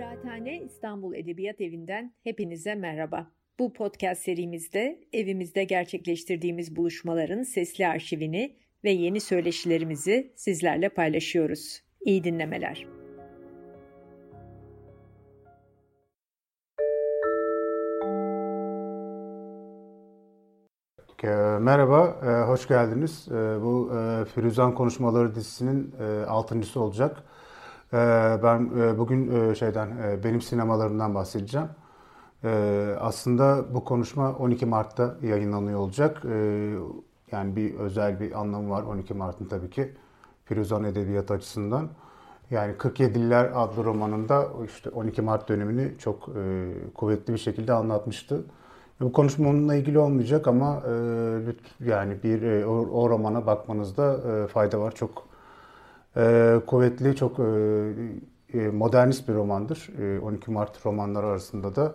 Kıraathane İstanbul Edebiyat Evi'nden hepinize merhaba. Bu podcast serimizde evimizde gerçekleştirdiğimiz buluşmaların sesli arşivini ve yeni söyleşilerimizi sizlerle paylaşıyoruz. İyi dinlemeler. Merhaba, e, hoş geldiniz. E, bu e, Firuzan Konuşmaları dizisinin altıncısı olacak. Ben bugün şeyden benim sinemalarımdan bahsedeceğim. Aslında bu konuşma 12 Mart'ta yayınlanıyor olacak. Yani bir özel bir anlamı var 12 Mart'ın tabii ki Firuzan Edebiyat açısından. Yani 47'liler adlı romanında işte 12 Mart dönemini çok kuvvetli bir şekilde anlatmıştı. Bu konuşma onunla ilgili olmayacak ama e, yani bir e, o, romana bakmanızda e, fayda var. Çok e, kuvvetli, çok e, e modernist bir romandır. E, 12 Mart romanları arasında da.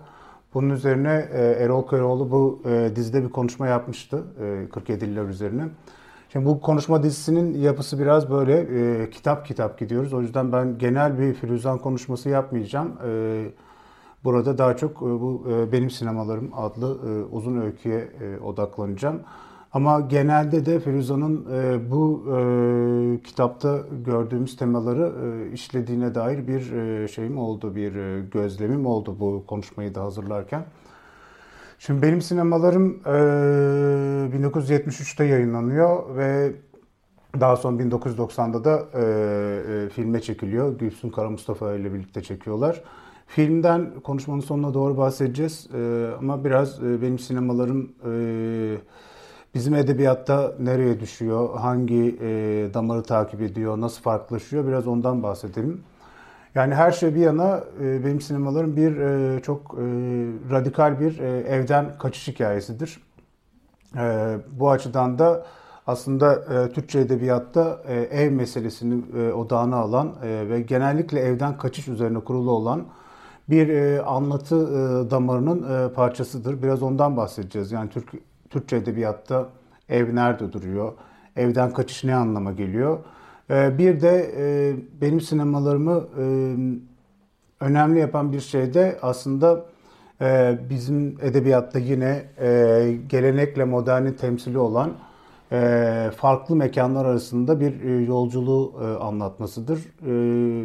Bunun üzerine e, Erol Köroğlu bu e, dizide bir konuşma yapmıştı. E, 47'liler üzerine. Şimdi bu konuşma dizisinin yapısı biraz böyle e, kitap kitap gidiyoruz. O yüzden ben genel bir Firuzan konuşması yapmayacağım. E, Burada daha çok e, bu e, Benim Sinemalarım adlı e, uzun öyküye odaklanacağım. Ama genelde de Firuza'nın bu kitapta gördüğümüz temaları işlediğine dair bir şeyim oldu, bir gözlemim oldu bu konuşmayı da hazırlarken. Şimdi benim sinemalarım 1973'te yayınlanıyor ve daha sonra 1990'da da filme çekiliyor. Gülsün Kara Mustafa ile birlikte çekiyorlar. Filmden konuşmanın sonuna doğru bahsedeceğiz. Ee, ama biraz e, benim sinemalarım e, bizim edebiyatta nereye düşüyor, hangi e, damarı takip ediyor, nasıl farklılaşıyor biraz ondan bahsedelim. Yani her şey bir yana e, benim sinemalarım bir e, çok e, radikal bir e, evden kaçış hikayesidir. E, bu açıdan da aslında e, Türkçe edebiyatta e, ev meselesini e, odağına alan e, ve genellikle evden kaçış üzerine kurulu olan bir e, anlatı e, damarının e, parçasıdır. Biraz ondan bahsedeceğiz. Yani Türk Türkçe edebiyatta ev nerede duruyor? Evden kaçış ne anlama geliyor? E, bir de e, benim sinemalarımı e, önemli yapan bir şey de aslında e, bizim edebiyatta yine gelenekle modernin temsili olan farklı mekanlar arasında bir yolculuğu anlatmasıdır.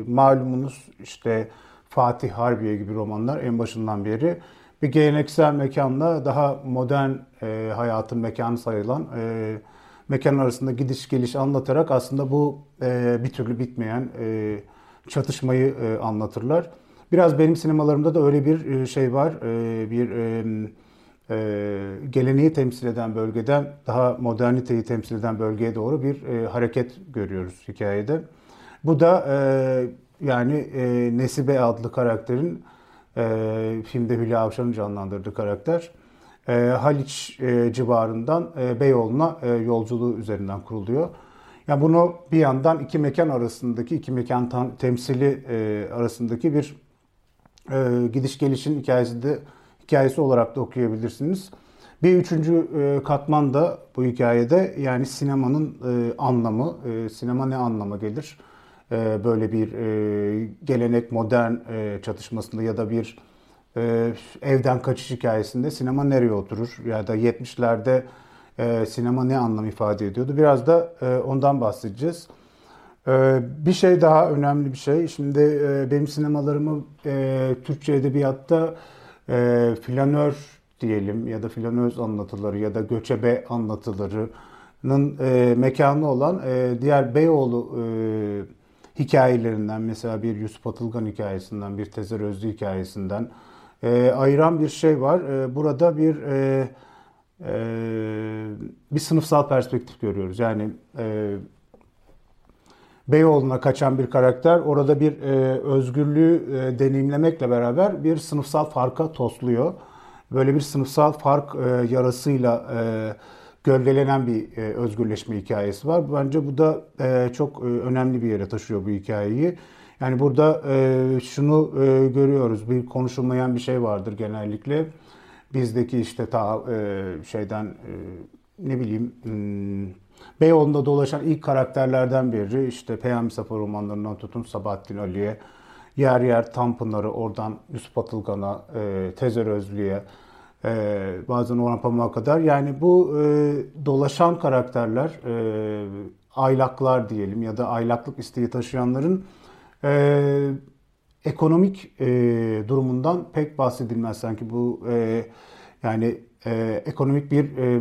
Malumunuz işte Fatih Harbiye gibi romanlar en başından beri bir geleneksel mekanla daha modern e, hayatın mekanı sayılan e, mekan arasında gidiş geliş anlatarak aslında bu e, bir türlü bitmeyen e, çatışmayı e, anlatırlar. Biraz benim sinemalarımda da öyle bir e, şey var. E, bir e, e, geleneği temsil eden bölgeden daha moderniteyi temsil eden bölgeye doğru bir e, hareket görüyoruz hikayede. Bu da e, yani e, Nesibe adlı karakterin e, filmde Hülya Avşar'ın canlandırdığı karakter e, Haliç e, civarından e, Beyoğlu'na e, yolculuğu üzerinden kuruluyor. Yani bunu bir yandan iki mekan arasındaki, iki mekan tam, temsili e, arasındaki bir e, gidiş gelişin hikayesi de hikayesi olarak da okuyabilirsiniz. Bir üçüncü e, katman da bu hikayede yani sinemanın e, anlamı, e, sinema ne anlama gelir? E, böyle bir e, gelenek modern e, çatışmasında ya da bir evden kaçış hikayesinde sinema nereye oturur? Ya da 70'lerde sinema ne anlam ifade ediyordu? Biraz da ondan bahsedeceğiz. Bir şey daha önemli bir şey. Şimdi benim sinemalarımı Türkçe edebiyatta flanör diyelim ya da flanöz anlatıları ya da göçebe anlatılarının mekanı olan diğer Beyoğlu hikayelerinden mesela bir Yusuf Atılgan hikayesinden, bir Tezer Özlü hikayesinden e, ayıran bir şey var. E, burada bir e, e, bir sınıfsal perspektif görüyoruz. Yani e, Beyoğlu'na kaçan bir karakter orada bir e, özgürlüğü e, deneyimlemekle beraber bir sınıfsal farka tosluyor. Böyle bir sınıfsal fark e, yarasıyla e, gölgelenen bir e, özgürleşme hikayesi var. Bence bu da e, çok e, önemli bir yere taşıyor bu hikayeyi. Yani burada e, şunu e, görüyoruz. Bir konuşulmayan bir şey vardır genellikle. Bizdeki işte ta e, şeyden e, ne bileyim hmm, Beyoğlu'nda dolaşan ilk karakterlerden biri işte Peyami Safa romanlarından tutun Sabahattin Ali'ye yer yer Tanpınar'ı oradan Yusuf Atılgan'a, e, Tezer Özlü'ye, e, bazen Orhan Pamuk'a kadar. Yani bu e, dolaşan karakterler, e, aylaklar diyelim ya da aylaklık isteği taşıyanların e, ekonomik e, durumundan pek bahsedilmez sanki bu e, yani e, ekonomik bir e,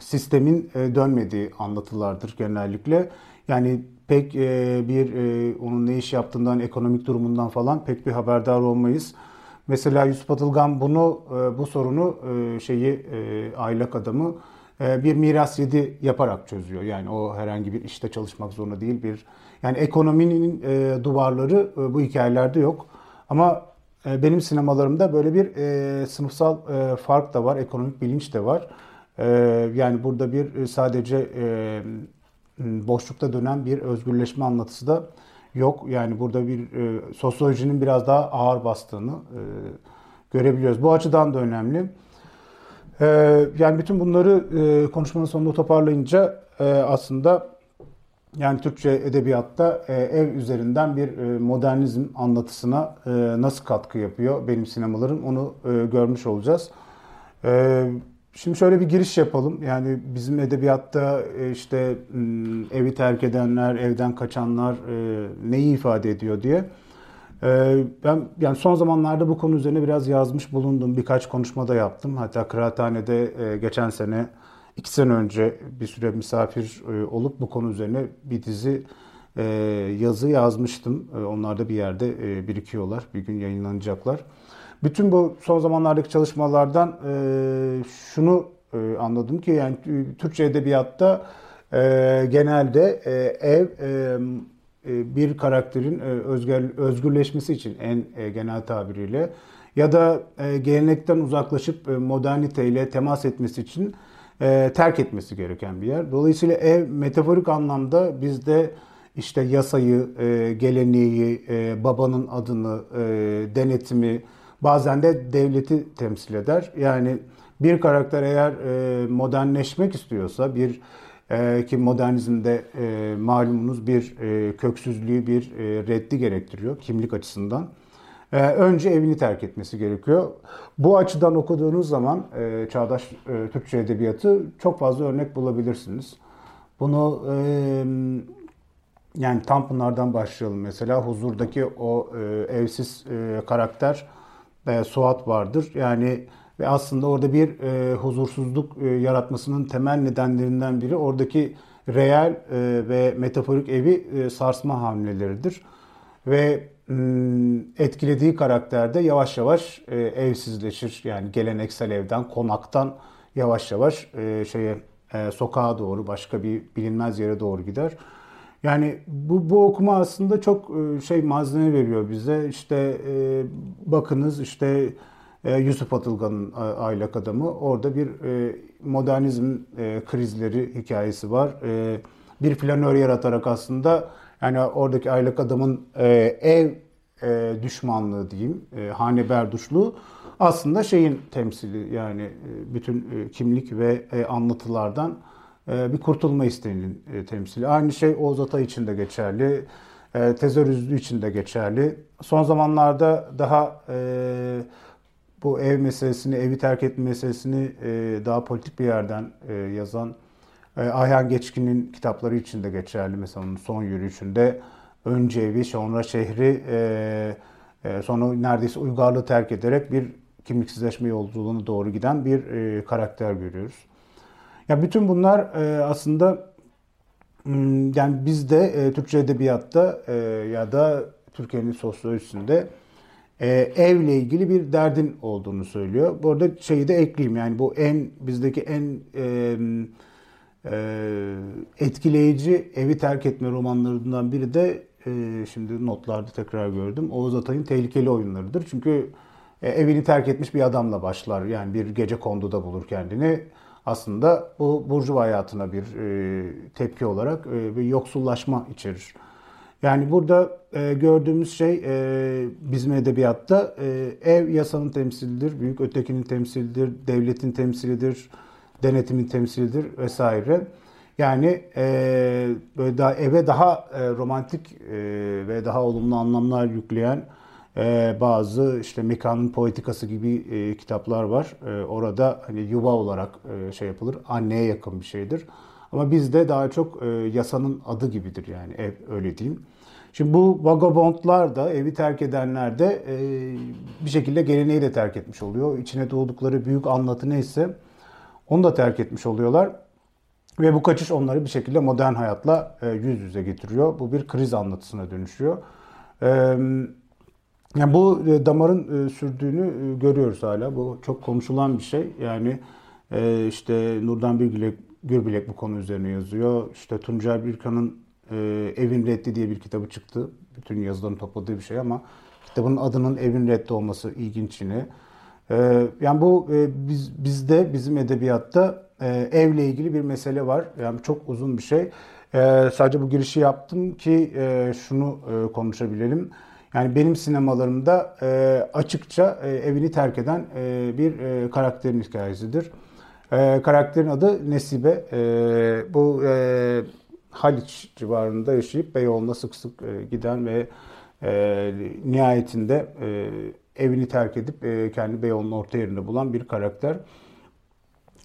sistemin e, dönmediği anlatılardır genellikle. Yani pek e, bir e, onun ne iş yaptığından, ekonomik durumundan falan pek bir haberdar olmayız. Mesela Yusuf Atılgan bunu e, bu sorunu e, şeyi e, aylak adamı bir miras yedi yaparak çözüyor. Yani o herhangi bir işte çalışmak zorunda değil bir yani ekonominin duvarları bu hikayelerde yok. Ama benim sinemalarımda böyle bir sınıfsal fark da var, ekonomik bilinç de var. Yani burada bir sadece boşlukta dönen bir özgürleşme anlatısı da yok. Yani burada bir e, sosyolojinin biraz daha ağır bastığını e, görebiliyoruz. Bu açıdan da önemli. E, yani bütün bunları e, konuşmanın sonunda toparlayınca e, aslında yani Türkçe edebiyatta e, ev üzerinden bir e, modernizm anlatısına e, nasıl katkı yapıyor benim sinemalarım onu e, görmüş olacağız. E, şimdi şöyle bir giriş yapalım. Yani bizim edebiyatta e, işte evi terk edenler, evden kaçanlar e, neyi ifade ediyor diye. E, ben yani son zamanlarda bu konu üzerine biraz yazmış bulundum. Birkaç konuşmada yaptım. Hatta Kıraathane'de geçen sene iki sene önce bir süre misafir olup bu konu üzerine bir dizi yazı yazmıştım. Onlar da bir yerde birikiyorlar. Bir gün yayınlanacaklar. Bütün bu son zamanlardaki çalışmalardan şunu anladım ki yani Türkçe edebiyatta genelde ev bir karakterin özgürleşmesi için en genel tabiriyle ya da gelenekten uzaklaşıp moderniteyle temas etmesi için e, terk etmesi gereken bir yer. Dolayısıyla ev metaforik anlamda bizde işte yasayı, e, geleneği, e, babanın adını, e, denetimi, bazen de devleti temsil eder. Yani bir karakter eğer e, modernleşmek istiyorsa, bir e, ki modernizmde e, malumunuz bir e, köksüzlüğü, bir e, reddi gerektiriyor kimlik açısından. Ee, önce evini terk etmesi gerekiyor. Bu açıdan okuduğunuz zaman e, çağdaş e, Türkçe edebiyatı çok fazla örnek bulabilirsiniz. Bunu e, yani Tanpınar'dan başlayalım mesela. Huzurdaki o e, evsiz e, karakter e, Suat vardır. Yani ve aslında orada bir e, huzursuzluk e, yaratmasının temel nedenlerinden biri oradaki reel e, ve metaforik evi e, sarsma hamleleridir. Ve Hmm, etkilediği karakterde yavaş yavaş e, evsizleşir. Yani geleneksel evden, konaktan yavaş yavaş e, şeye e, sokağa doğru, başka bir bilinmez yere doğru gider. Yani bu, bu okuma aslında çok e, şey malzeme veriyor bize. İşte e, bakınız işte e, Yusuf Atılgan'ın aylak adamı. Orada bir e, modernizm e, krizleri hikayesi var. E, bir planör yaratarak aslında yani oradaki aylık adamın e, ev e, düşmanlığı diyeyim, e, hane berduşluğu aslında şeyin temsili yani e, bütün e, kimlik ve e, anlatılardan e, bir kurtulma isteğinin e, temsili. Aynı şey Oğuz Atay için de geçerli, e, Tezörüzlü için de geçerli. Son zamanlarda daha e, bu ev meselesini, evi terk etme meselesini daha politik bir yerden yazan Ayhan Geçkin'in kitapları için de geçerli. Mesela onun son yürüyüşünde önce evi sonra şehri sonra neredeyse uygarlığı terk ederek bir kimliksizleşme yolculuğuna doğru giden bir karakter görüyoruz. Ya bütün bunlar e, aslında hmm, yani bizde e, Türkçe edebiyatta e, ya da Türkiye'nin sosyolojisinde e, evle ilgili bir derdin olduğunu söylüyor. Bu arada şeyi de ekleyeyim yani bu en bizdeki en e, ee, etkileyici evi terk etme romanlarından biri de e, şimdi notlarda tekrar gördüm. Oğuz Atay'ın tehlikeli oyunlarıdır. Çünkü e, evini terk etmiş bir adamla başlar. Yani bir gece konduda bulur kendini. Aslında bu burjuva hayatına bir e, tepki olarak bir yoksullaşma içerir. Yani burada gördüğümüz şey bizim edebiyatta ev yasanın temsilidir, büyük ötekinin temsilidir, devletin temsilidir, denetimin temsilidir vesaire. Yani e, böyle daha eve daha e, romantik e, ve daha olumlu anlamlar yükleyen e, bazı işte mekanın poetikası gibi e, kitaplar var. E, orada hani yuva olarak e, şey yapılır. Anneye yakın bir şeydir. Ama bizde daha çok e, yasanın adı gibidir yani ev öyle diyeyim. Şimdi bu vagabondlar da evi terk edenler de bir şekilde geleneği de terk etmiş oluyor. İçine doğdukları büyük anlatı neyse onu da terk etmiş oluyorlar. Ve bu kaçış onları bir şekilde modern hayatla yüz yüze getiriyor. Bu bir kriz anlatısına dönüşüyor. E, yani bu e, damarın e, sürdüğünü e, görüyoruz hala. Bu çok konuşulan bir şey. Yani işte Nurdan Bilgilek, Gürbilek bu konu üzerine yazıyor. İşte Tuncay Birkan'ın Evin Reddi diye bir kitabı çıktı. Bütün yazılarını topladığı bir şey ama kitabın adının Evin Reddi olması ilginç yine. Yani bu biz bizde bizim edebiyatta evle ilgili bir mesele var. Yani çok uzun bir şey. Sadece bu girişi yaptım ki şunu konuşabilelim. Yani benim sinemalarımda e, açıkça e, evini terk eden e, bir e, karakterin hikayesidir. E, karakterin adı Nesibe. E, bu e, Haliç civarında yaşayıp Beyoğlu'na sık sık e, giden ve e, nihayetinde e, evini terk edip e, kendi Beyoğlu'nun orta yerinde bulan bir karakter.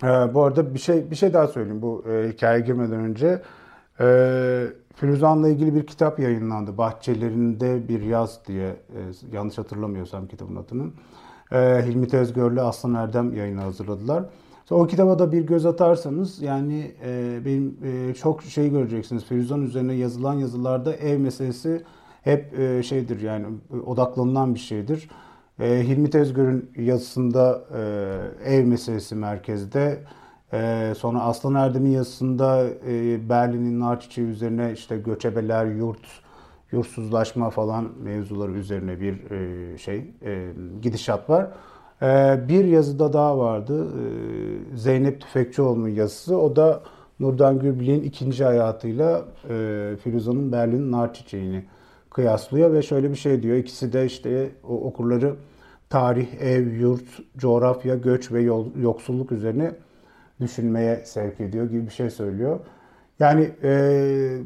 E, bu arada bir şey bir şey daha söyleyeyim bu e, hikayeye girmeden önce. E, Firuzan'la ilgili bir kitap yayınlandı. Bahçelerinde bir yaz diye e, yanlış hatırlamıyorsam kitabın adını. E, Hilmi Tezgör'le Aslan Erdem yayını hazırladılar. O kitaba da bir göz atarsanız yani e, benim e, çok şey göreceksiniz. Firuzan üzerine yazılan yazılarda ev meselesi hep e, şeydir yani odaklanılan bir şeydir. E, Hilmi Tezgör'ün yazısında e, ev meselesi merkezde. E, sonra Aslan Erdem'in yazısında e, Berlin'in nar çiçeği üzerine işte göçebeler, yurt, yurtsuzlaşma falan mevzuları üzerine bir e, şey e, gidişat var. E, bir yazıda daha vardı. E, Zeynep Tüfekçioğlu'nun yazısı. O da Nurdan Gürbilek'in ikinci hayatıyla e, Firuza'nın Berlin'in nar çiçeğini kıyaslıyor ve şöyle bir şey diyor. İkisi de işte o okurları tarih, ev, yurt, coğrafya, göç ve yol, yoksulluk üzerine düşünmeye sevk ediyor gibi bir şey söylüyor. Yani e,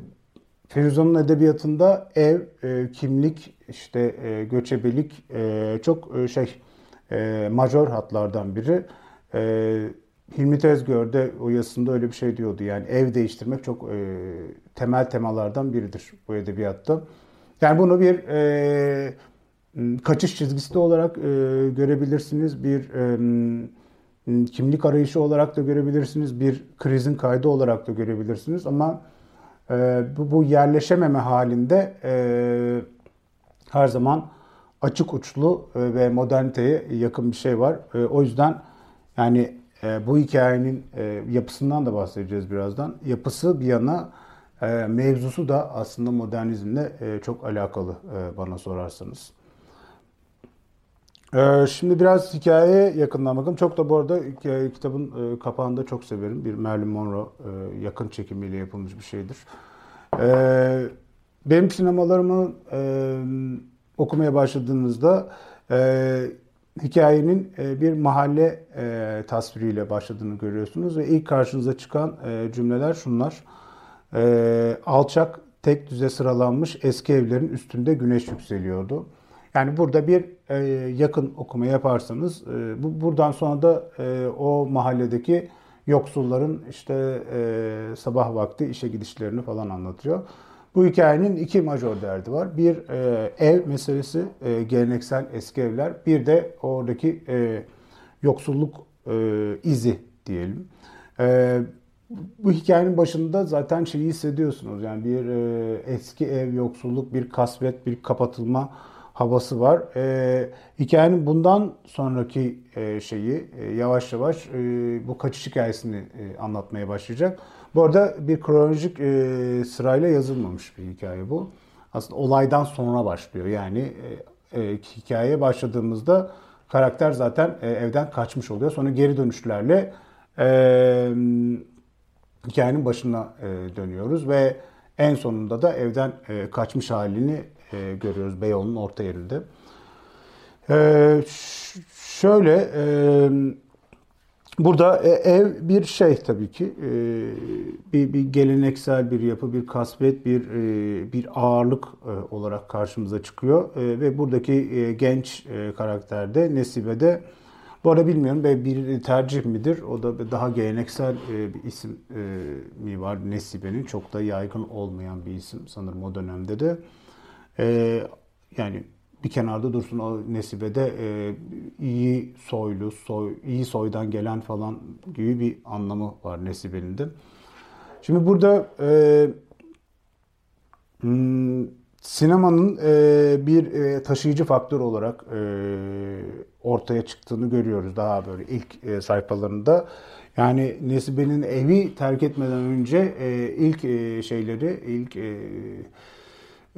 Firuza'nın edebiyatında ev, e, kimlik, işte e, göçebelik e, çok e, şey e, majör hatlardan biri. E, Hilmi Tezgör de o yazısında öyle bir şey diyordu. Yani ev değiştirmek çok e, temel temalardan biridir bu edebiyatta. Yani bunu bir e, kaçış çizgisi olarak e, görebilirsiniz. Bir e, kimlik arayışı olarak da görebilirsiniz. Bir krizin kaydı olarak da görebilirsiniz. Ama e, bu, bu yerleşememe halinde e, her zaman açık uçlu e, ve moderniteye yakın bir şey var. E, o yüzden yani e, bu hikayenin e, yapısından da bahsedeceğiz birazdan. Yapısı bir yana e, mevzusu da aslında modernizmle e, çok alakalı e, bana sorarsanız. Ee, şimdi biraz hikayeye yakından bakalım. Çok da bu arada kitabın e, kapağını da çok severim. Bir Marilyn Monroe e, yakın çekimiyle yapılmış bir şeydir. Ee, benim sinemalarımı e, okumaya başladığınızda hikayenin bir mahalle tasviriyle başladığını görüyorsunuz ve ilk karşınıza çıkan cümleler şunlar. Alçak, tek düze sıralanmış eski evlerin üstünde güneş yükseliyordu. Yani burada bir e, yakın okuma yaparsanız e, bu buradan sonra da e, o mahalledeki yoksulların işte e, sabah vakti işe gidişlerini falan anlatıyor. Bu hikayenin iki major derdi var. Bir e, ev meselesi, e, geleneksel eski evler. Bir de oradaki e, yoksulluk e, izi diyelim. E, bu hikayenin başında zaten şeyi hissediyorsunuz. Yani bir e, eski ev, yoksulluk, bir kasvet, bir kapatılma havası var. E, hikayenin bundan sonraki e, şeyi e, yavaş yavaş e, bu kaçış hikayesini e, anlatmaya başlayacak. Bu arada bir kronolojik e, sırayla yazılmamış bir hikaye bu. Aslında olaydan sonra başlıyor. Yani e, e, hikayeye başladığımızda karakter zaten e, evden kaçmış oluyor. Sonra geri dönüşlerle e, hikayenin başına e, dönüyoruz ve en sonunda da evden e, kaçmış halini e, görüyoruz Beyoğlu'nun orta yerinde. E, şöyle e, Burada e, ev bir şey tabii ki e, bir, bir geleneksel bir yapı, bir kasvet, bir e, bir ağırlık olarak karşımıza çıkıyor ve buradaki genç karakterde Nesibe de bu arada bilmiyorum bir tercih midir? O da daha geleneksel bir isim mi var Nesibe'nin çok da yaygın olmayan bir isim sanırım o dönemde de. Yani bir kenarda dursun o nesibede e, iyi soylu, soy, iyi soydan gelen falan gibi bir anlamı var nesibenin de. Şimdi burada e, hmm, sinemanın e, bir e, taşıyıcı faktör olarak e, ortaya çıktığını görüyoruz daha böyle ilk e, sayfalarında. Yani Nesibe'nin evi terk etmeden önce e, ilk e, şeyleri, ilk e,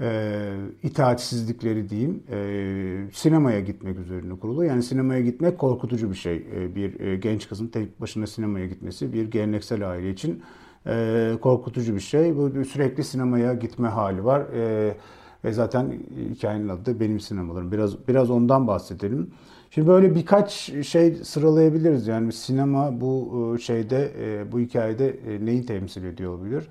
e, itaatsizlikleri diyeyim e, sinemaya gitmek üzerine kurulu. Yani sinemaya gitmek korkutucu bir şey. E, bir e, genç kızın tek başına sinemaya gitmesi bir geleneksel aile için e, korkutucu bir şey. Bu sürekli sinemaya gitme hali var. E, ve zaten hikayenin adı da benim sinemalarım. Biraz biraz ondan bahsedelim. Şimdi böyle birkaç şey sıralayabiliriz. Yani sinema bu e, şeyde e, bu hikayede e, neyi temsil ediyor olabilir?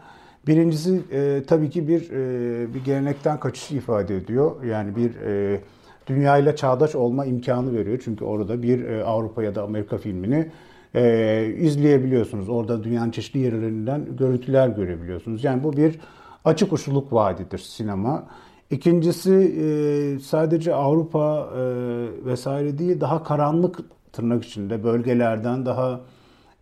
Birincisi e, tabii ki bir e, bir gelenekten kaçış ifade ediyor. Yani bir e, dünyayla çağdaş olma imkanı veriyor. Çünkü orada bir e, Avrupa ya da Amerika filmini e, izleyebiliyorsunuz. Orada dünyanın çeşitli yerlerinden görüntüler görebiliyorsunuz. Yani bu bir açık uçluluk vaadidir sinema. İkincisi e, sadece Avrupa e, vesaire değil daha karanlık tırnak içinde bölgelerden daha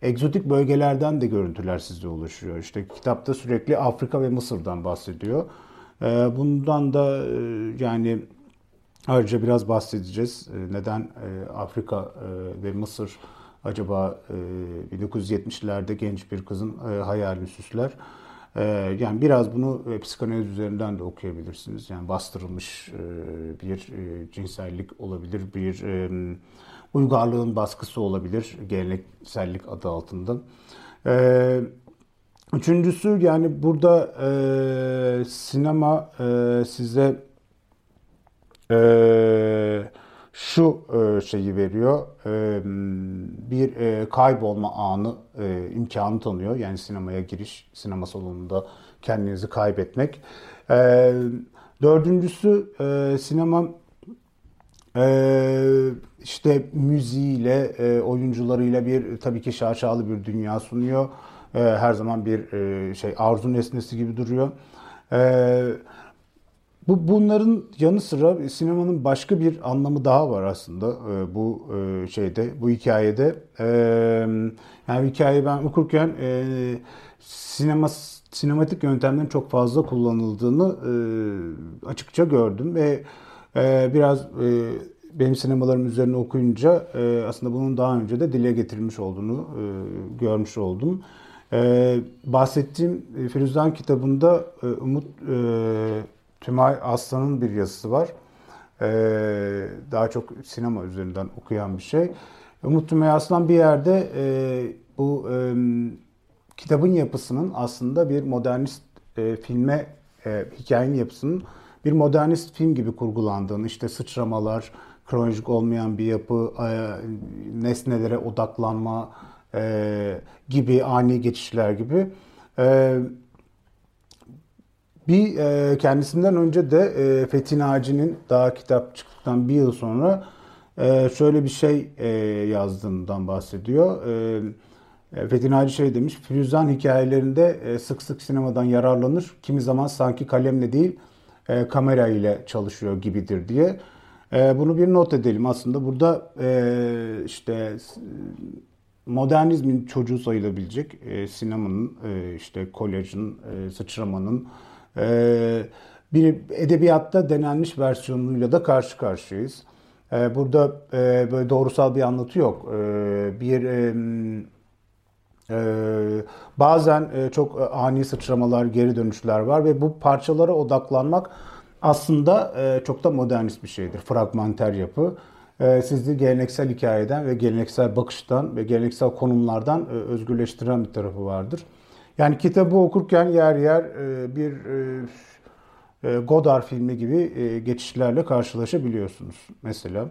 egzotik bölgelerden de görüntüler size ulaşıyor. İşte kitapta sürekli Afrika ve Mısır'dan bahsediyor. Ee, bundan da e, yani ayrıca biraz bahsedeceğiz. Ee, neden e, Afrika e, ve Mısır acaba 1970'lerde genç bir kızın hayalini süsler? Ee, yani biraz bunu psikanaliz üzerinden de okuyabilirsiniz. Yani bastırılmış bir cinsellik olabilir, bir uygarlığın baskısı olabilir geleneksellik adı altında. Ee, üçüncüsü yani burada e, sinema e, size e, şu e, şeyi veriyor. E, bir e, kaybolma anı e, imkanı tanıyor. Yani sinemaya giriş, sinema salonunda kendinizi kaybetmek. E, dördüncüsü e, sinema ee, işte müziğiyle, e, oyuncularıyla bir tabii ki şaşalı bir dünya sunuyor. Ee, her zaman bir e, şey arzu nesnesi gibi duruyor. Ee, bu bunların yanı sıra sinemanın başka bir anlamı daha var aslında e, bu e, şeyde, bu hikayede. E, yani hikayeyi ben okurken e, sinema sinematik yöntemlerin çok fazla kullanıldığını e, açıkça gördüm ve ee, biraz e, benim sinemalarım üzerine okuyunca e, aslında bunun daha önce de dile getirilmiş olduğunu e, görmüş oldum. Bahsettiğim Firuzan kitabında Umut Tümay Aslan'ın bir yazısı var. Daha çok sinema üzerinden okuyan bir şey. Umut Tümay Aslan bir yerde bu kitabın yapısının aslında bir modernist filme, hikayenin yapısının bir modernist film gibi kurgulandığını, işte sıçramalar, kronolojik olmayan bir yapı, e, nesnelere odaklanma e, gibi ani geçişler gibi. E, bir kendisinden önce de Fethi Naci'nin daha kitap çıktıktan bir yıl sonra şöyle bir şey yazdığından bahsediyor. Fethi Naci şey demiş, Firuzan hikayelerinde sık sık sinemadan yararlanır. Kimi zaman sanki kalemle değil, e, kamera ile çalışıyor gibidir diye. E, bunu bir not edelim. Aslında burada e, işte modernizmin çocuğu sayılabilecek e, sinemanın, e, işte kolejin, e, sıçramanın bir edebiyatta denenmiş versiyonuyla da karşı karşıyayız. Burada böyle doğrusal bir anlatı yok. Bir ee, bazen çok ani sıçramalar, geri dönüşler var ve bu parçalara odaklanmak aslında e, çok da modernist bir şeydir. Fragmenter yapı. Sizi geleneksel hikayeden ve geleneksel bakıştan ve geleneksel konumlardan özgürleştiren bir tarafı vardır. Yani kitabı okurken yer yer bir Godard filmi gibi geçişlerle karşılaşabiliyorsunuz mesela.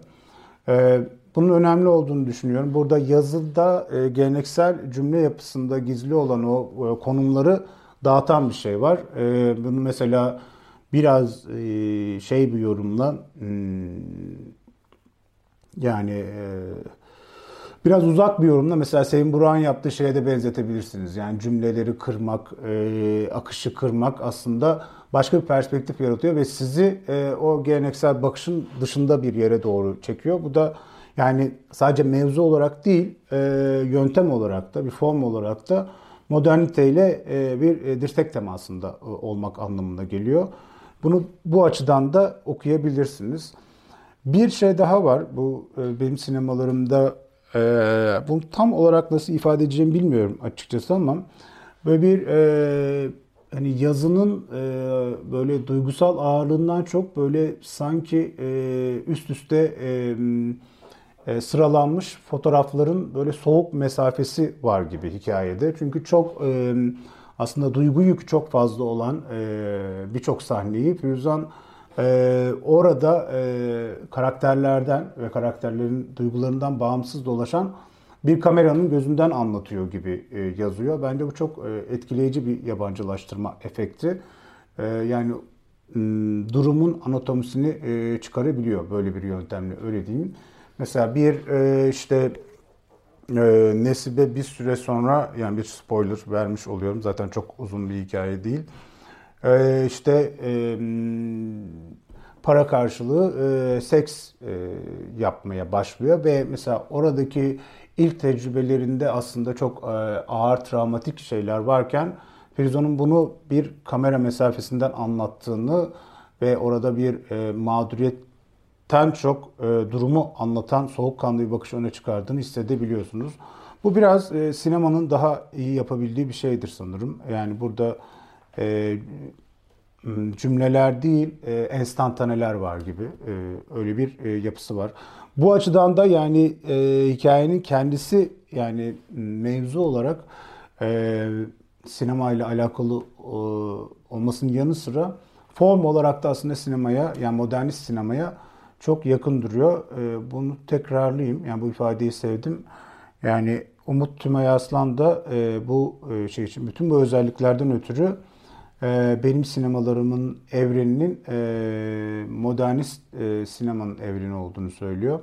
bunun önemli olduğunu düşünüyorum. Burada yazıda e, geleneksel cümle yapısında gizli olan o e, konumları dağıtan bir şey var. E, bunu mesela biraz e, şey bir yorumla hmm, yani e, biraz uzak bir yorumla mesela Sevin Burak'ın yaptığı şeye de benzetebilirsiniz. Yani cümleleri kırmak, e, akışı kırmak aslında başka bir perspektif yaratıyor ve sizi o geleneksel bakışın dışında bir yere doğru çekiyor. Bu da yani sadece mevzu olarak değil, yöntem olarak da, bir form olarak da moderniteyle bir dirsek temasında olmak anlamına geliyor. Bunu bu açıdan da okuyabilirsiniz. Bir şey daha var. Bu e, benim sinemalarımda e, bunu tam olarak nasıl ifade edeceğimi bilmiyorum açıkçası ama böyle bir e, hani yazının e, böyle duygusal ağırlığından çok böyle sanki e, üst üste e, e, sıralanmış fotoğrafların böyle soğuk mesafesi var gibi hikayede. Çünkü çok e, aslında duygu yükü çok fazla olan e, birçok sahneyi Firuzan e, orada e, karakterlerden ve karakterlerin duygularından bağımsız dolaşan bir kameranın gözünden anlatıyor gibi e, yazıyor. Bence bu çok e, etkileyici bir yabancılaştırma efekti. E, yani durumun anatomisini çıkarabiliyor böyle bir yöntemle öyle diyeyim. Mesela bir işte Nesibe bir süre sonra yani bir spoiler vermiş oluyorum. Zaten çok uzun bir hikaye değil. İşte para karşılığı seks yapmaya başlıyor ve mesela oradaki ilk tecrübelerinde aslında çok e, ağır travmatik şeyler varken Firuza'nın bunu bir kamera mesafesinden anlattığını ve orada bir e, mağduriyetten çok e, durumu anlatan soğukkanlı bir bakış öne çıkardığını hissedebiliyorsunuz. Bu biraz e, sinemanın daha iyi yapabildiği bir şeydir sanırım. Yani burada e, cümleler değil, e, enstantaneler var gibi. E, öyle bir e, yapısı var. Bu açıdan da yani e, hikayenin kendisi yani mevzu olarak e, sinema ile alakalı e, olmasının yanı sıra form olarak da aslında sinemaya yani modernist sinemaya çok yakın duruyor. E, bunu tekrarlayayım. Yani bu ifadeyi sevdim. Yani Umut Tümay Aslan da e, bu e, şey için bütün bu özelliklerden ötürü e, benim sinemalarımın evreninin modernist e, sinemanın evreni olduğunu söylüyor.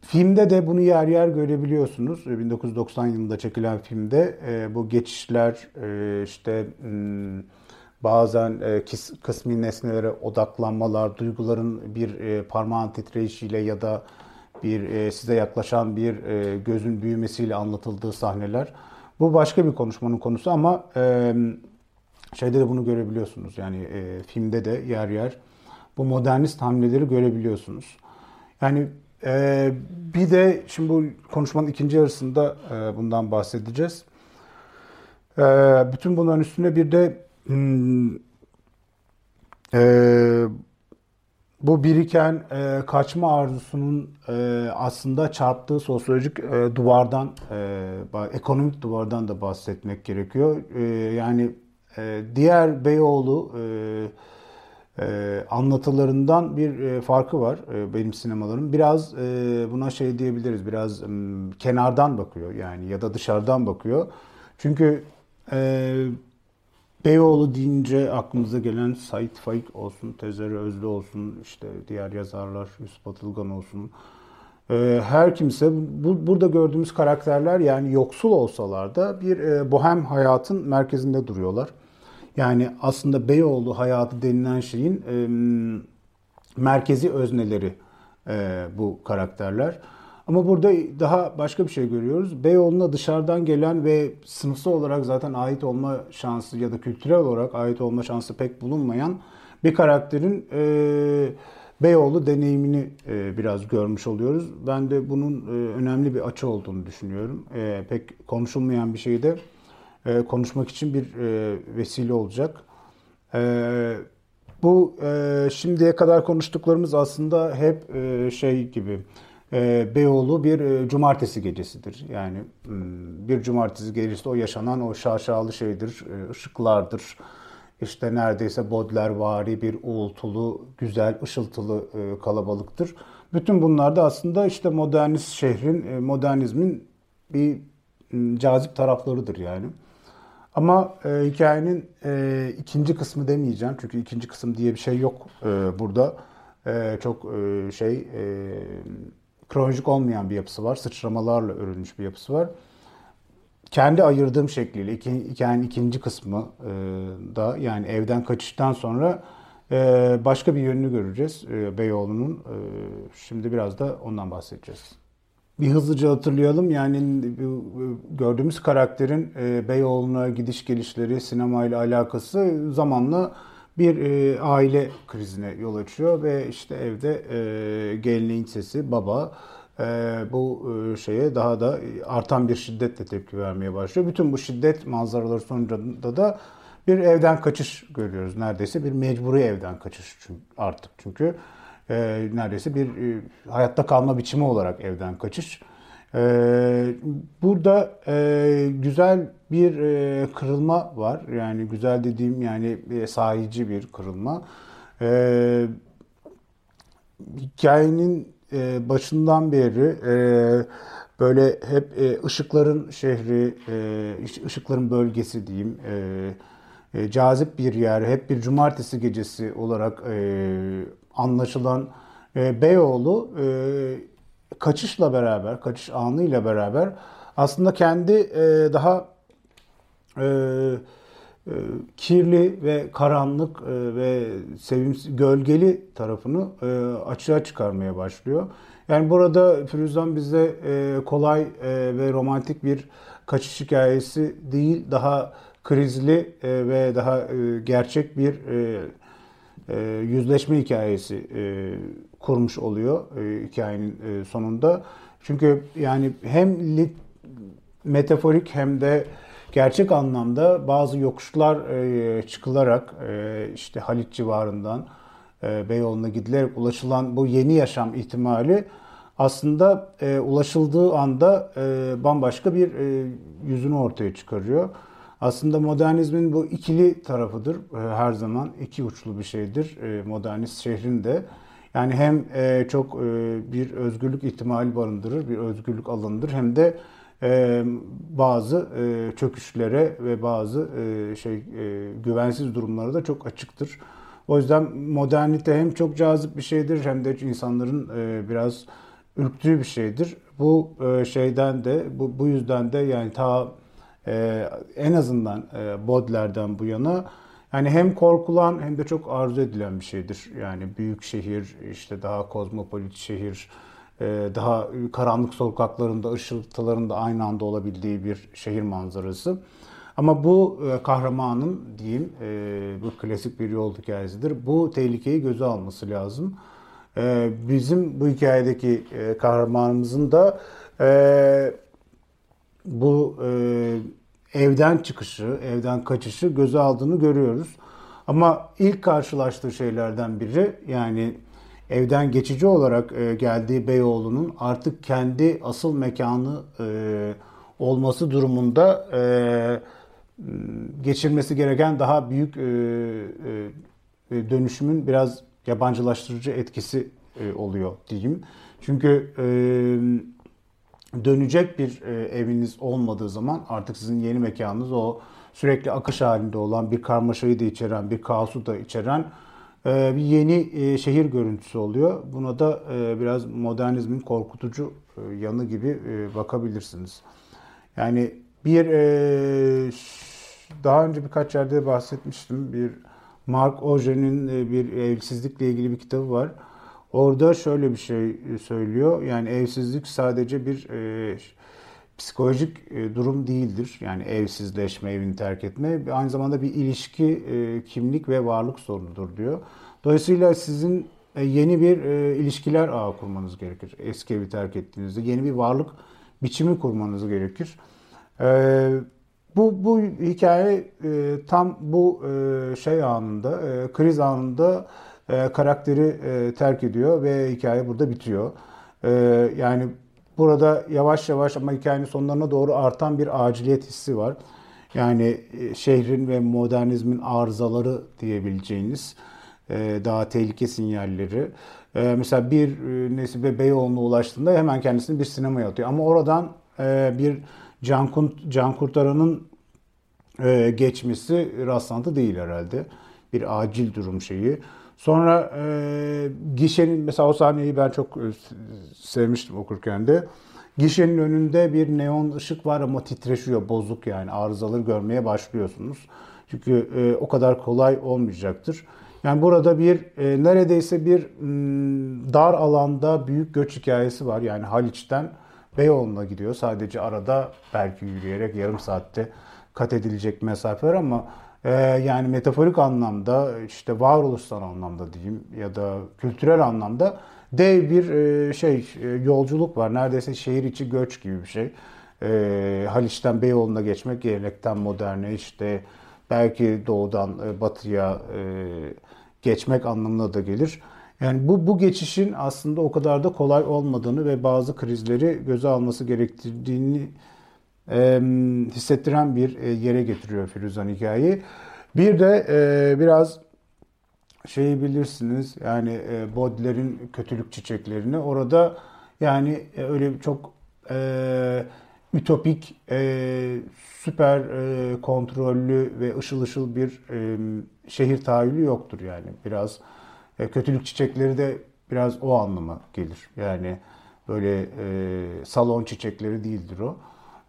Filmde de bunu yer yer görebiliyorsunuz. 1990 yılında çekilen filmde bu geçişler işte hmm, bazen e, kısmi nesnelere odaklanmalar, duyguların bir e, parmağın titreşiyle ya da bir e, size yaklaşan bir e, gözün büyümesiyle anlatıldığı sahneler bu başka bir konuşmanın konusu ama e, şeyde de bunu görebiliyorsunuz. Yani e, filmde de yer yer bu modernist hamleleri görebiliyorsunuz. Yani e, bir de şimdi bu konuşmanın ikinci yarısında e, bundan bahsedeceğiz. E, bütün bunların üstüne bir de e, bu biriken e, kaçma arzusunun e, aslında çarptığı sosyolojik e, duvardan, e, ekonomik duvardan da bahsetmek gerekiyor. E, yani e, diğer Beyoğlu e, e, anlatılarından bir e, farkı var e, benim sinemalarım. Biraz e, buna şey diyebiliriz, biraz e, kenardan bakıyor yani ya da dışarıdan bakıyor. Çünkü e, Beyoğlu deyince aklımıza gelen Sait Faik olsun, Tezer Özlü olsun, işte diğer yazarlar Yusuf Atılgan olsun. Ee, her kimse bu, burada gördüğümüz karakterler yani yoksul olsalar da bir e, bohem hayatın merkezinde duruyorlar. Yani aslında Beyoğlu hayatı denilen şeyin e, merkezi özneleri e, bu karakterler. Ama burada daha başka bir şey görüyoruz. Beyoğlu'na dışarıdan gelen ve sınıfsal olarak zaten ait olma şansı ya da kültürel olarak ait olma şansı pek bulunmayan bir karakterin e, Beyoğlu deneyimini e, biraz görmüş oluyoruz. Ben de bunun e, önemli bir açı olduğunu düşünüyorum. E, pek konuşulmayan bir şeyi de e, konuşmak için bir e, vesile olacak. E, bu e, şimdiye kadar konuştuklarımız aslında hep e, şey gibi Beyoğlu bir e, cumartesi gecesidir. Yani hmm, bir cumartesi gecesi o yaşanan o şaşalı şeydir, e, ışıklardır. işte neredeyse Baudelaire bir uğultulu, güzel, ışıltılı e, kalabalıktır. Bütün bunlar da aslında işte modernist şehrin, modernizmin bir cazip taraflarıdır yani. Ama e, hikayenin e, ikinci kısmı demeyeceğim çünkü ikinci kısım diye bir şey yok e, burada. E, çok e, şey e, kronolojik olmayan bir yapısı var, sıçramalarla örülmüş bir yapısı var kendi ayırdığım şekliyle iki, hikayenin ikinci kısmı e, da yani evden kaçıştan sonra e, başka bir yönünü göreceğiz e, Beyoğlu'nun. Şimdi biraz da ondan bahsedeceğiz. Bir hızlıca hatırlayalım yani gördüğümüz karakterin Beyoğlu'na gidiş gelişleri, sinemayla alakası zamanla bir e, aile krizine yol açıyor ve işte evde e, gelinin sesi baba e, bu e, şeye daha da artan bir şiddetle tepki vermeye başlıyor. Bütün bu şiddet manzaraları sonucunda da bir evden kaçış görüyoruz. Neredeyse bir mecburi evden kaçış artık. Çünkü e, neredeyse bir e, hayatta kalma biçimi olarak evden kaçış. E, burada e, güzel bir e, kırılma var. Yani güzel dediğim yani e, sahici bir kırılma. E, hikayenin e, başından beri e, böyle hep e, ışıkların şehri, e, ışıkların bölgesi diyeyim, e, e, cazip bir yer, hep bir cumartesi gecesi olarak e, anlaşılan e, Beyoğlu e, kaçışla beraber, kaçış anıyla beraber aslında kendi e, daha kirli ve karanlık e, ve sevimsiz, gölgeli tarafını e, açığa çıkarmaya başlıyor. Yani burada Firuzan bize kolay ve romantik bir kaçış hikayesi değil, daha krizli ve daha gerçek bir yüzleşme hikayesi kurmuş oluyor hikayenin sonunda. Çünkü yani hem metaforik hem de gerçek anlamda bazı yokuşlar e, çıkılarak e, işte Halit civarından e, Beyoğlu'na gidilerek ulaşılan bu yeni yaşam ihtimali aslında ulaşıldığı anda bambaşka bir yüzünü ortaya çıkarıyor. Aslında modernizmin bu ikili tarafıdır her zaman iki uçlu bir şeydir modernist şehrin de. Yani hem çok bir özgürlük ihtimali barındırır, bir özgürlük alanıdır hem de bazı e, çöküşlere ve bazı e, şey e, güvensiz durumlara da çok açıktır. O yüzden modernite hem çok cazip bir şeydir hem de insanların biraz ürktüğü bir şeydir. Bu şeyden de bu, bu yüzden de yani ta en azından Baudelaire'den bu yana yani hem korkulan hem de çok arzu edilen bir şeydir. Yani büyük şehir, işte daha kozmopolit şehir, daha karanlık sokaklarında, ışıltılarında aynı anda olabildiği bir şehir manzarası. Ama bu e, kahramanın diyeyim, e, bu klasik bir yol hikayesidir. Bu tehlikeyi göze alması lazım. Bizim bu hikayedeki kahramanımızın da bu evden çıkışı, evden kaçışı göze aldığını görüyoruz. Ama ilk karşılaştığı şeylerden biri yani evden geçici olarak e, geldiği Beyoğlu'nun artık kendi asıl mekanı e, olması durumunda e, geçirmesi gereken daha büyük e, e, dönüşümün biraz yabancılaştırıcı etkisi e, oluyor diyeyim. Çünkü e, dönecek bir e, eviniz olmadığı zaman artık sizin yeni mekanınız o sürekli akış halinde olan bir karmaşayı da içeren, bir kaosu da içeren bir yeni e, şehir görüntüsü oluyor. Buna da e, biraz modernizmin korkutucu e, yanı gibi bakabilirsiniz. Yani bir daha önce birkaç yerde bahsetmiştim. Bir Mark Auger'in bir evsizlikle ilgili bir kitabı var. Orada şöyle bir şey söylüyor. Yani evsizlik sadece bir psikolojik durum değildir. Yani evsizleşme, evini terk etme. Aynı zamanda bir ilişki, kimlik ve varlık sorunudur diyor. Dolayısıyla sizin yeni bir ilişkiler ağı kurmanız gerekir. Eski evi terk ettiğinizde yeni bir varlık biçimi kurmanız gerekir. Bu, bu hikaye tam bu şey anında, kriz anında karakteri terk ediyor ve hikaye burada bitiyor. Yani burada yavaş yavaş ama hikayenin sonlarına doğru artan bir aciliyet hissi var. Yani e, şehrin ve modernizmin arızaları diyebileceğiniz e, daha tehlike sinyalleri. E, mesela bir Nesibe Beyoğlu'na ulaştığında hemen kendisini bir sinemaya atıyor. Ama oradan bir Can, Can Kurtaran'ın geçmesi rastlantı değil herhalde. Bir acil durum şeyi. Sonra e, gişenin mesela o sahneyi ben çok sevmiştim okurken de. Gişenin önünde bir neon ışık var ama titreşiyor, bozuk yani arızaları görmeye başlıyorsunuz. Çünkü e, o kadar kolay olmayacaktır. Yani burada bir e, neredeyse bir m, dar alanda büyük göç hikayesi var. Yani Haliç'ten Beyoğlu'na gidiyor. Sadece arada belki yürüyerek yarım saatte kat edilecek mesafe var ama e, yani metaforik anlamda işte varoluşsal anlamda diyeyim ya da kültürel anlamda dev bir e, şey e, yolculuk var. Neredeyse şehir içi göç gibi bir şey. E, Haliç'ten Beyoğlu'na geçmek, gelenekten moderne işte belki doğudan batıya geçmek anlamına da gelir. Yani bu bu geçişin aslında o kadar da kolay olmadığını ve bazı krizleri göze alması gerektirdiğini e, hissettiren bir yere getiriyor Firuzan hikayeyi. Bir de e, biraz şeyi bilirsiniz yani e, Baudelaire'in kötülük çiçeklerini orada yani e, öyle çok e, ütopik, e, süper e, kontrollü ve ışıl ışıl bir e, şehir tahayyülü yoktur yani. Biraz e, kötülük çiçekleri de biraz o anlama gelir. Yani böyle e, salon çiçekleri değildir o.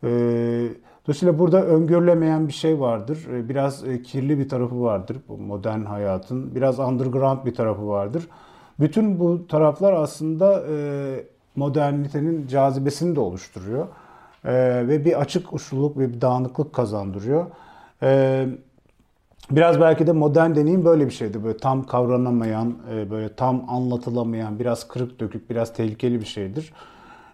E, Dolayısıyla burada öngörülemeyen bir şey vardır. Ee, biraz e, kirli bir tarafı vardır bu modern hayatın. Biraz underground bir tarafı vardır. Bütün bu taraflar aslında e, modernitenin cazibesini de oluşturuyor. E, ve bir açık uçluluk ve bir dağınıklık kazandırıyor. Biraz belki de modern deneyim böyle bir şeydi. Böyle tam kavranamayan, böyle tam anlatılamayan, biraz kırık dökük, biraz tehlikeli bir şeydir.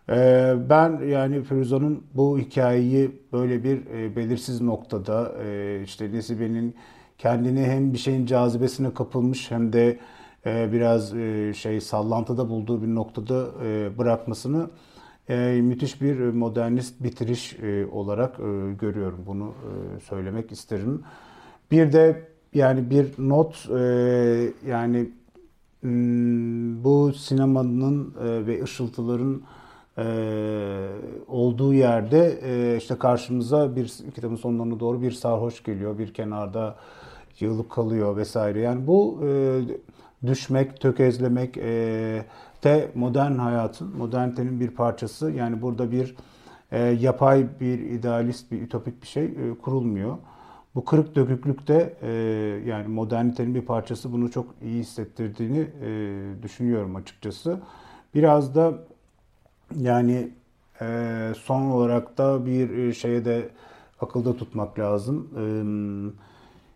Ee, ben yani Firuza'nın bu hikayeyi böyle bir e, belirsiz noktada e, işte Nesibe'nin kendini hem bir şeyin cazibesine kapılmış hem de e, biraz şey sallantıda bulduğu bir noktada bırakmasını müthiş bir modernist bitiriş olarak görüyorum. Bunu söylemek isterim. Bir de yani bir not yani hmm, bu sinemanın ve ışıltıların olduğu yerde e, işte karşımıza bir kitabın sonlarına doğru bir sarhoş geliyor, bir kenarda yığılıp kalıyor vesaire. Yani bu e, düşmek, tökezlemek e, de modern hayatın, modernitenin bir parçası. Yani burada bir yapay bir idealist, bir ütopik bir şey kurulmuyor. Bu kırık döküklük de yani modernitenin bir parçası bunu çok iyi hissettirdiğini düşünüyorum açıkçası. Biraz da yani e, son olarak da bir e, şeye de akılda tutmak lazım. E,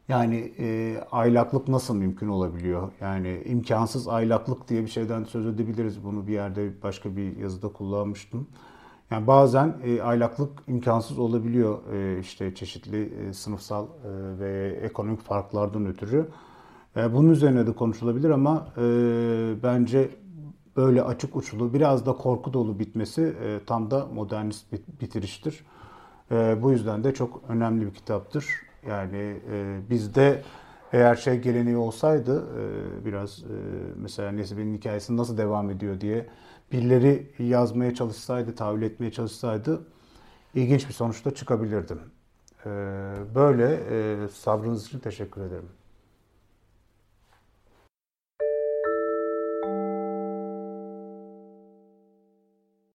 yani e, aylaklık nasıl mümkün olabiliyor? Yani imkansız aylaklık diye bir şeyden söz edebiliriz. Bunu bir yerde başka bir yazıda kullanmıştım. Yani bazen e, aylaklık imkansız olabiliyor e, işte çeşitli e, sınıfsal e, ve ekonomik farklardan ötürü. E, bunun üzerine de konuşulabilir ama e, bence böyle açık uçlu, biraz da korku dolu bitmesi e, tam da modernist bitiriştir. E, bu yüzden de çok önemli bir kitaptır. Yani e, bizde eğer şey geleneği olsaydı e, biraz e, mesela Nesibe'nin hikayesi nasıl devam ediyor diye birileri yazmaya çalışsaydı, tahvil etmeye çalışsaydı ilginç bir sonuçta çıkabilirdim. E, böyle e, sabrınız için teşekkür ederim.